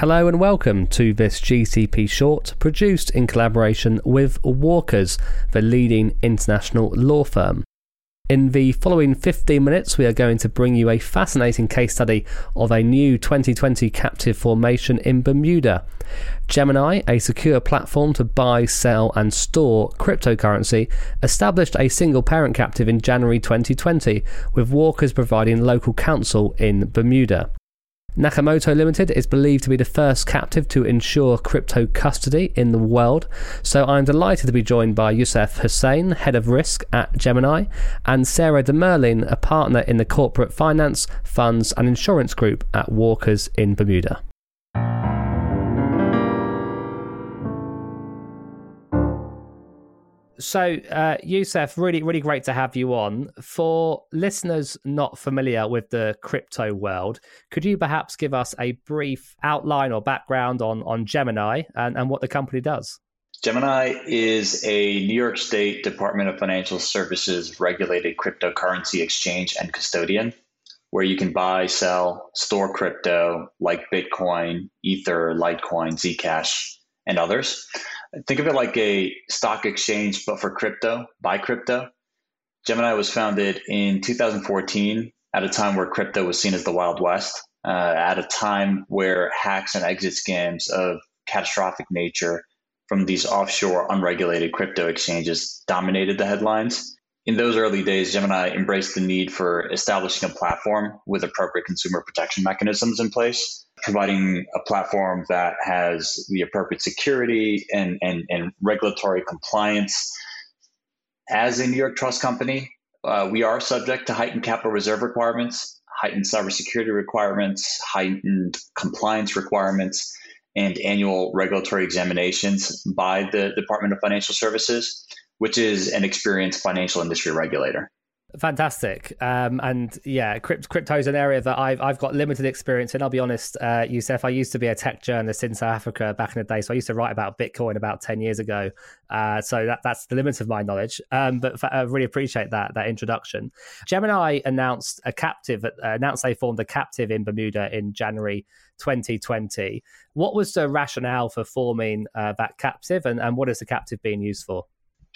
Hello and welcome to this GCP short produced in collaboration with Walkers, the leading international law firm. In the following 15 minutes, we are going to bring you a fascinating case study of a new 2020 captive formation in Bermuda. Gemini, a secure platform to buy, sell, and store cryptocurrency, established a single parent captive in January 2020, with Walkers providing local counsel in Bermuda. Nakamoto Limited is believed to be the first captive to ensure crypto custody in the world. So I'm delighted to be joined by Youssef Hussein, Head of Risk at Gemini, and Sarah Demerling, a partner in the corporate finance, funds, and insurance group at Walkers in Bermuda. So, uh, Youssef, really, really great to have you on. For listeners not familiar with the crypto world, could you perhaps give us a brief outline or background on, on Gemini and, and what the company does? Gemini is a New York State Department of Financial Services regulated cryptocurrency exchange and custodian where you can buy, sell, store crypto like Bitcoin, Ether, Litecoin, Zcash, and others. Think of it like a stock exchange, but for crypto, buy crypto. Gemini was founded in 2014 at a time where crypto was seen as the Wild West, uh, at a time where hacks and exit scams of catastrophic nature from these offshore unregulated crypto exchanges dominated the headlines. In those early days, Gemini embraced the need for establishing a platform with appropriate consumer protection mechanisms in place providing a platform that has the appropriate security and, and, and regulatory compliance. As a New York trust company, uh, we are subject to heightened capital reserve requirements, heightened cybersecurity requirements, heightened compliance requirements, and annual regulatory examinations by the Department of Financial Services, which is an experienced financial industry regulator. Fantastic. Um, and yeah, crypto is an area that I've, I've got limited experience in. I'll be honest, uh, Youssef, I used to be a tech journalist in South Africa back in the day. So I used to write about Bitcoin about 10 years ago. Uh, so that, that's the limit of my knowledge. Um, but I really appreciate that, that introduction. Gemini announced a captive, uh, announced they formed a captive in Bermuda in January 2020. What was the rationale for forming uh, that captive and, and what is the captive being used for?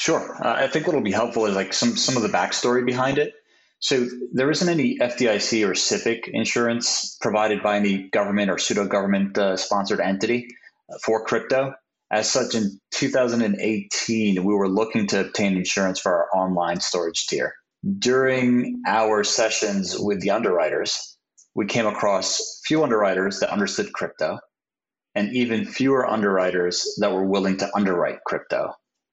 Sure. Uh, I think what'll be helpful is like some some of the backstory behind it. So there isn't any FDIC or SIPC insurance provided by any government or pseudo government uh, sponsored entity uh, for crypto. As such, in 2018, we were looking to obtain insurance for our online storage tier. During our sessions with the underwriters, we came across few underwriters that understood crypto and even fewer underwriters that were willing to underwrite crypto.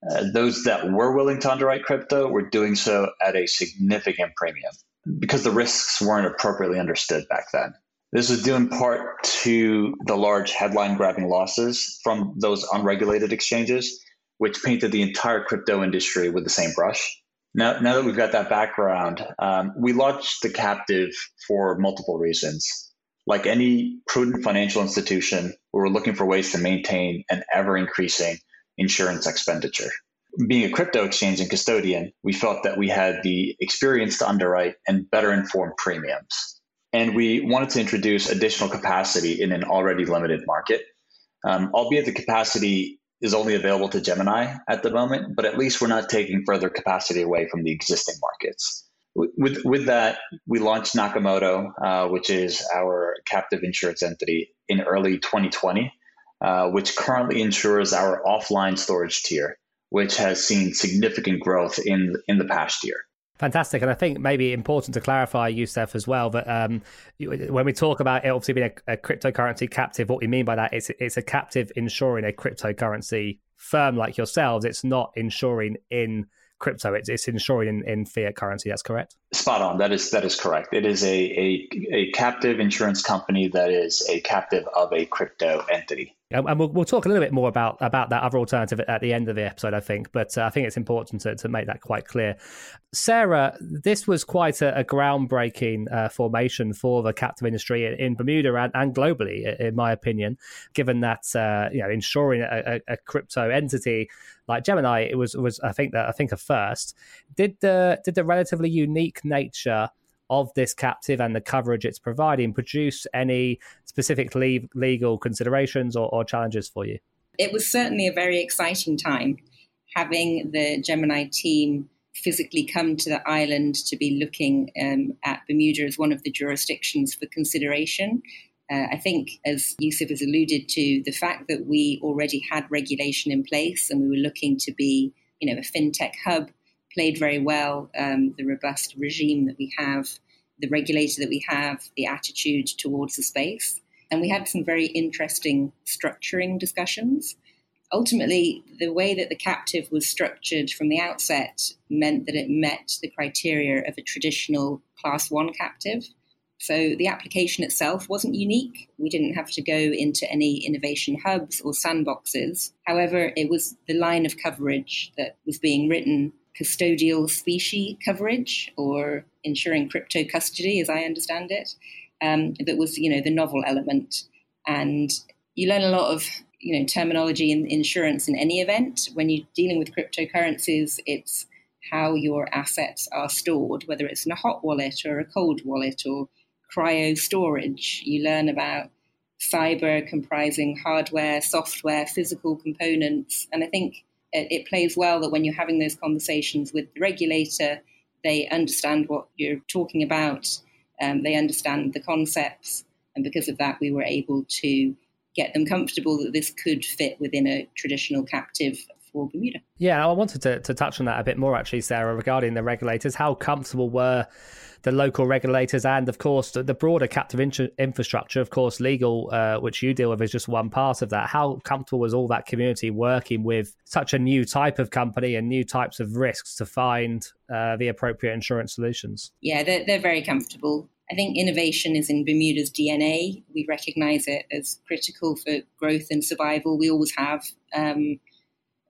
Uh, those that were willing to underwrite crypto were doing so at a significant premium because the risks weren't appropriately understood back then. This was due in part to the large headline grabbing losses from those unregulated exchanges, which painted the entire crypto industry with the same brush. Now, now that we've got that background, um, we launched the captive for multiple reasons. Like any prudent financial institution, we were looking for ways to maintain an ever increasing insurance expenditure. Being a crypto exchange and custodian, we felt that we had the experience to underwrite and better inform premiums. And we wanted to introduce additional capacity in an already limited market, um, albeit the capacity is only available to Gemini at the moment, but at least we're not taking further capacity away from the existing markets. With, with that, we launched Nakamoto, uh, which is our captive insurance entity, in early 2020. Uh, which currently insures our offline storage tier, which has seen significant growth in in the past year. Fantastic, and I think maybe important to clarify, Youssef, as well. That um, when we talk about it obviously being a, a, cryptocurrency captive, what we mean by that is it's a captive insuring a cryptocurrency firm like yourselves. It's not insuring in crypto. It's, it's insuring in, in fiat currency. That's correct. Spot on. That is that is correct. It is a, a, a captive insurance company that is a captive of a crypto entity. And we'll, we'll talk a little bit more about, about that other alternative at the end of the episode, I think. But uh, I think it's important to, to make that quite clear. Sarah, this was quite a, a groundbreaking uh, formation for the captive industry in, Bermuda and, and, globally, in my opinion, given that uh, you know insuring a, a, crypto entity like Gemini, it was was I think that I think a first. Did the did the relatively unique nature of this captive and the coverage it's providing produce any specific le- legal considerations or, or challenges for you? It was certainly a very exciting time having the Gemini team physically come to the island to be looking um, at Bermuda as one of the jurisdictions for consideration. Uh, I think, as Yusuf has alluded to, the fact that we already had regulation in place and we were looking to be, you know, a fintech hub played very well. Um, the robust regime that we have, the regulator that we have, the attitude towards the space. And we had some very interesting structuring discussions. Ultimately, the way that the captive was structured from the outset meant that it met the criteria of a traditional class one captive. So the application itself wasn't unique. We didn't have to go into any innovation hubs or sandboxes. However, it was the line of coverage that was being written custodial specie coverage or ensuring crypto custody, as I understand it, um, that was, you know, the novel element. And you learn a lot of, you know, terminology in insurance in any event. When you're dealing with cryptocurrencies, it's how your assets are stored, whether it's in a hot wallet or a cold wallet or cryo storage. You learn about cyber comprising hardware, software, physical components. And I think it, it plays well that when you're having those conversations with the regulator, they understand what you're talking about, um, they understand the concepts, and because of that, we were able to get them comfortable that this could fit within a traditional captive for Bermuda. Yeah, I wanted to, to touch on that a bit more actually, Sarah, regarding the regulators. How comfortable were the local regulators and, of course, the, the broader captive in- infrastructure? Of course, legal, uh, which you deal with, is just one part of that. How comfortable was all that community working with such a new type of company and new types of risks to find uh, the appropriate insurance solutions? Yeah, they're, they're very comfortable. I think innovation is in Bermuda's DNA. We recognize it as critical for growth and survival. We always have. Um,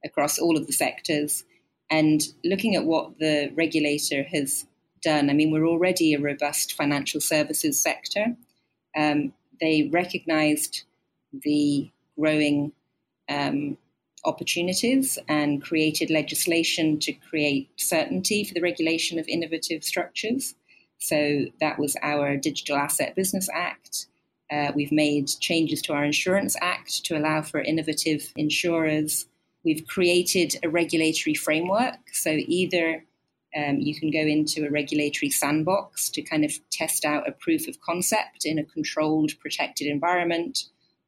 across all of the sectors. And looking at what the regulator has done, I mean, we're already a robust financial services sector. Um, they recognized the growing um, opportunities and created legislation to create certainty for the regulation of innovative structures. So that was our Digital Asset Business Act. Uh, we've made changes to our Insurance Act to allow for innovative insurers We've created a regulatory framework. So either um, you can go into a regulatory sandbox to kind of test out a proof of concept in a controlled, protected environment,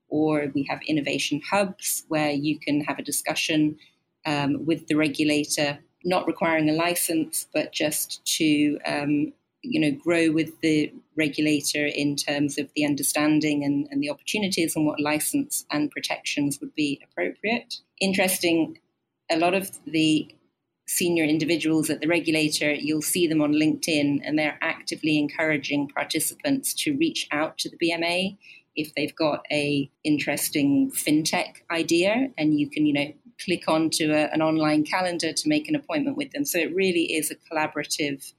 or we have innovation hubs where you can have a discussion um, with the regulator, not requiring a license, but just to um, you know grow with the regulator in terms of the understanding and, and the opportunities and what license and protections would be appropriate. Interesting, a lot of the senior individuals at the regulator, you'll see them on LinkedIn, and they're actively encouraging participants to reach out to the BMA if they've got a interesting fintech idea, and you can, you know, click onto a, an online calendar to make an appointment with them. So it really is a collaborative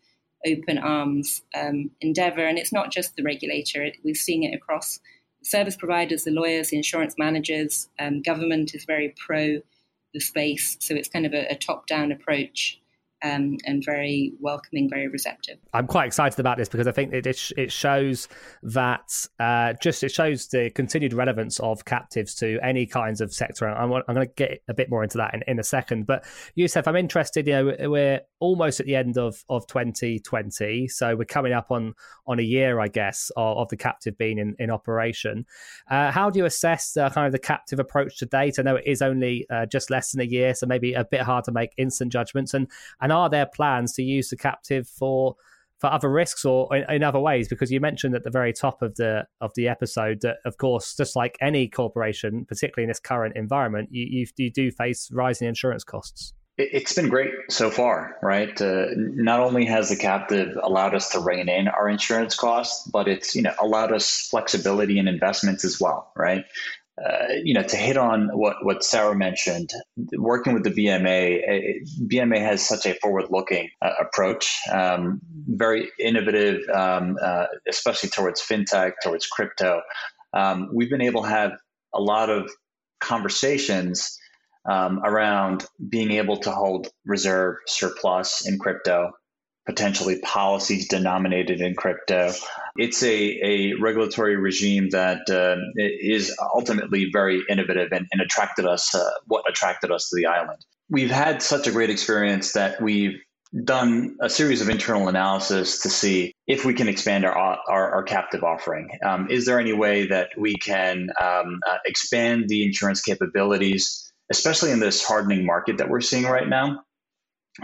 open arms um, endeavor. And it's not just the regulator, we're seeing it across service providers, the lawyers, the insurance managers. Um, government is very pro the space. So it's kind of a, a top down approach um, and very welcoming, very receptive. I'm quite excited about this because I think it it shows that uh, just it shows the continued relevance of captives to any kinds of sector. I'm, I'm going to get a bit more into that in, in a second. But Yusuf, I'm interested. You know, we're almost at the end of, of 2020, so we're coming up on on a year, I guess, of, of the captive being in, in operation. Uh, how do you assess uh, kind of the captive approach to date? I know it is only uh, just less than a year, so maybe a bit hard to make instant judgments. And and and are there plans to use the captive for for other risks or in, in, other ways? Because you mentioned at the very top of the of the episode that, of course, just like any corporation, particularly in this current environment, you you, you do face rising insurance costs. It's been great so far, right? Uh, not only has the captive allowed us to rein in our insurance costs, but it's you know allowed us flexibility in investments as well, right? Uh, you know, to hit on what, what Sarah mentioned, working with the BMA, BMA has such a forward-looking uh, approach, um, very innovative, um, uh, especially towards fintech, towards crypto. Um, we've been able to have a lot of conversations um, around being able to hold reserve surplus in crypto, potentially policies denominated in crypto. It's a, a regulatory regime that uh, is ultimately very innovative and, and attracted us, uh, what attracted us to the island. We've had such a great experience that we've done a series of internal analysis to see if we can expand our our, our captive offering. Um, is there any way that we can um, uh, expand the insurance capabilities, especially in this hardening market that we're seeing right now?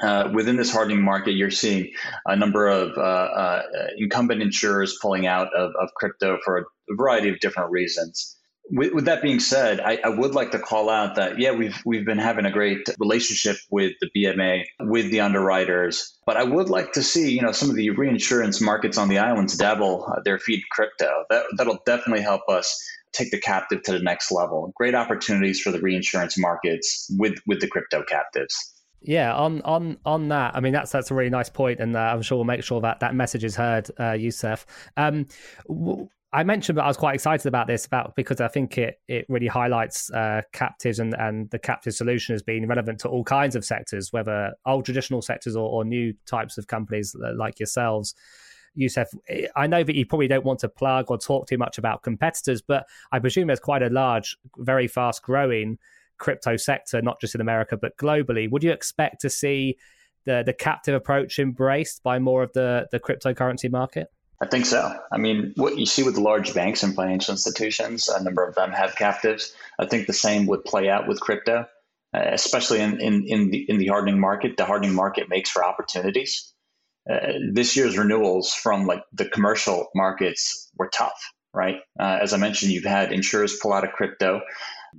Uh, within this hardening market, you're seeing a number of uh, uh, incumbent insurers pulling out of, of crypto for a variety of different reasons. With, with that being said, I, I, would like to call out that yeah, we've we've been having a great relationship with the BMA, with the underwriters, but I would like to see you know some of the reinsurance markets on the islands dabble uh, their feed crypto. That that'll definitely help us take the captive to the next level. Great opportunities for the reinsurance markets with with the crypto captives. Yeah, on on on that, I mean that's that's a really nice point, and uh, I'm sure we'll make sure that that message is heard, uh, Youssef. Um, w- I mentioned that I was quite excited about this about because I think it it really highlights uh, captives and, and the captive solution as being relevant to all kinds of sectors, whether old traditional sectors or, or new types of companies uh, like yourselves. Youssef, I know that you probably don't want to plug or talk too much about competitors, but I presume there's quite a large, very fast growing crypto sector, not just in America, but globally. Would you expect to see the, the captive approach embraced by more of the, the cryptocurrency market? I think so. I mean, what you see with large banks and financial institutions, a number of them have captives. I think the same would play out with crypto, uh, especially in, in, in, the, in the hardening market. The hardening market makes for opportunities. Uh, this year's renewals from like the commercial markets were tough, right? Uh, as I mentioned, you've had insurers pull out of crypto.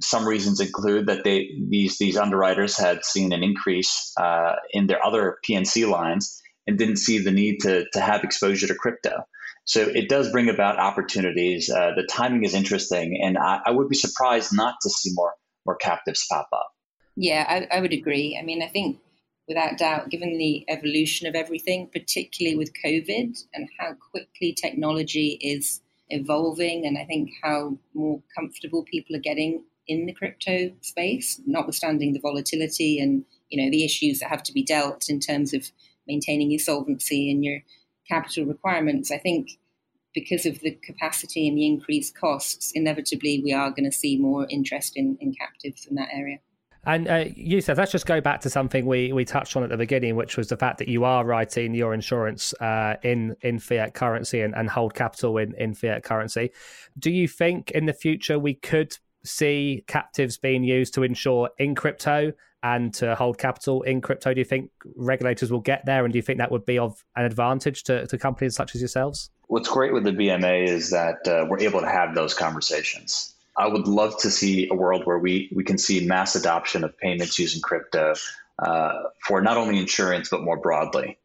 Some reasons include that they these these underwriters had seen an increase uh, in their other P&C lines and didn't see the need to, to have exposure to crypto. So it does bring about opportunities. Uh, the timing is interesting, and I, I, would be surprised not to see more more captives pop up. Yeah, I, I would agree. I mean, I think without doubt, given the evolution of everything, particularly with COVID and how quickly technology is evolving, and I think how more comfortable people are getting in the crypto space, notwithstanding the volatility and you know the issues that have to be dealt in terms of maintaining your solvency and your capital requirements. I think because of the capacity and the increased costs, inevitably we are going to see more interest in, in captives in that area. And uh, Youssef, let's just go back to something we, we touched on at the beginning, which was the fact that you are writing your insurance uh, in in fiat currency and, and hold capital in, in fiat currency. Do you think in the future we could see captives being used to insure in crypto and to hold capital in crypto? Do you think regulators will get there? And do you think that would be of an advantage to, to companies such as yourselves? What's great with the BMA is that uh, we're able to have those conversations. I would love to see a world where we, we can see mass adoption of payments using crypto uh, for not only insurance, but more broadly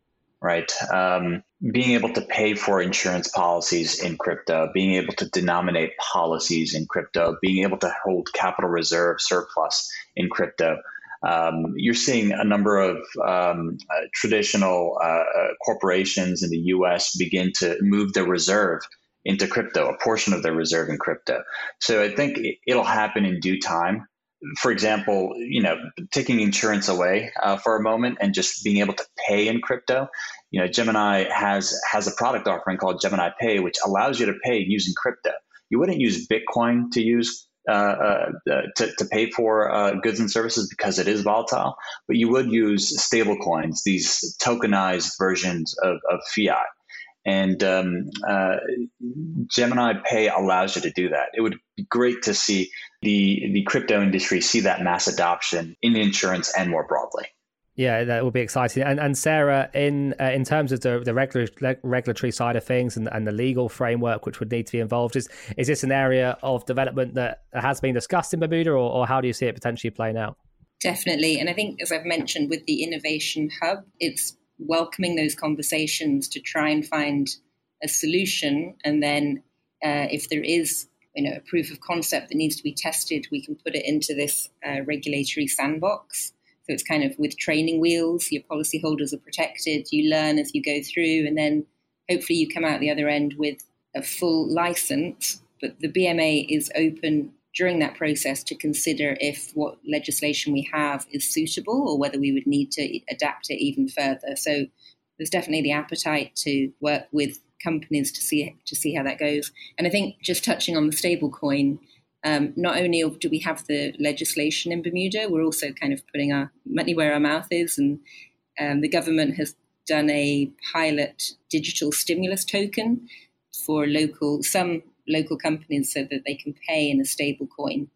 right? Um, being able to pay for insurance policies in crypto, being able to denominate policies in crypto, being able to hold capital reserve surplus in crypto. Um, you're seeing a number of um, uh, traditional uh, uh corporations in the US begin to move their reserve into crypto, a portion of their reserve in crypto. So I think it'll happen in due time for example, you know, taking insurance away uh, for a moment and just being able to pay in crypto. You know, Gemini has has a product offering called Gemini Pay, which allows you to pay using crypto. You wouldn't use Bitcoin to use uh, uh, to, to pay for uh, goods and services because it is volatile, but you would use stable coins, these tokenized versions of, of fiat. And um, uh, Gemini Pay allows you to do that. It would be great to see the the crypto industry see that mass adoption in insurance and more broadly. Yeah, that will be exciting. And and Sarah, in uh, in terms of the the regulatory regulatory side of things and, and the legal framework which would need to be involved, is is this an area of development that has been discussed in Bermuda, or, or how do you see it potentially playing out? Definitely, and I think as I've mentioned with the innovation hub, it's welcoming those conversations to try and find a solution, and then uh, if there is you know a proof of concept that needs to be tested, we can put it into this uh, regulatory sandbox. So it's kind of with training wheels. Your policyholders are protected. You learn as you go through, and then hopefully you come out the other end with a full license. But the BMA is open during that process to consider if what legislation we have is suitable or whether we would need to adapt it even further. So there's definitely the appetite to work with companies to see to see how that goes. And I think just touching on the stablecoin, um, not only do we have the legislation in Bermuda, we're also kind of putting our money where our mouth is, and um, the government has done a pilot digital stimulus token for local some local companies so that they can pay in a stable coin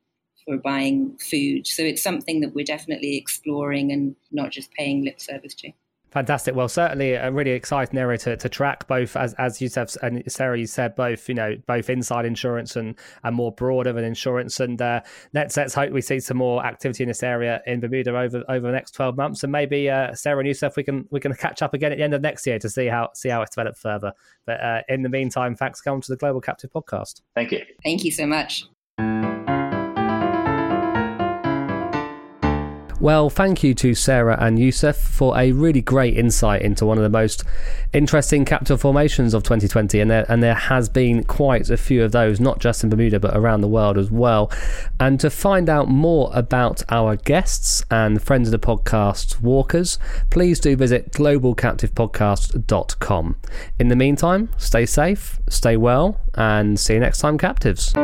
for buying food. So it's something that we're definitely exploring and not just paying lip service to. Fantastic. Well, certainly a really exciting area to, to track, both as as you said and Sarah, you said both you know both inside insurance and and more broader than insurance. And uh, let's let's hope we see some more activity in this area in Bermuda over over the next twelve months, and maybe uh, Sarah and Yusuf, we can we can catch up again at the end of next year to see how see how it's developed further. But uh, in the meantime, thanks for coming to the Global Captive Podcast. Thank you. Thank you so much. Well, thank you to Sarah and Yusuf for a really great insight into one of the most interesting capital formations of 2020, and there and there has been quite a few of those, not just in Bermuda but around the world as well. And to find out more about our guests and friends of the podcast walkers, please do visit globalcaptivepodcast.com. In the meantime, stay safe, stay well, and see you next time, captives.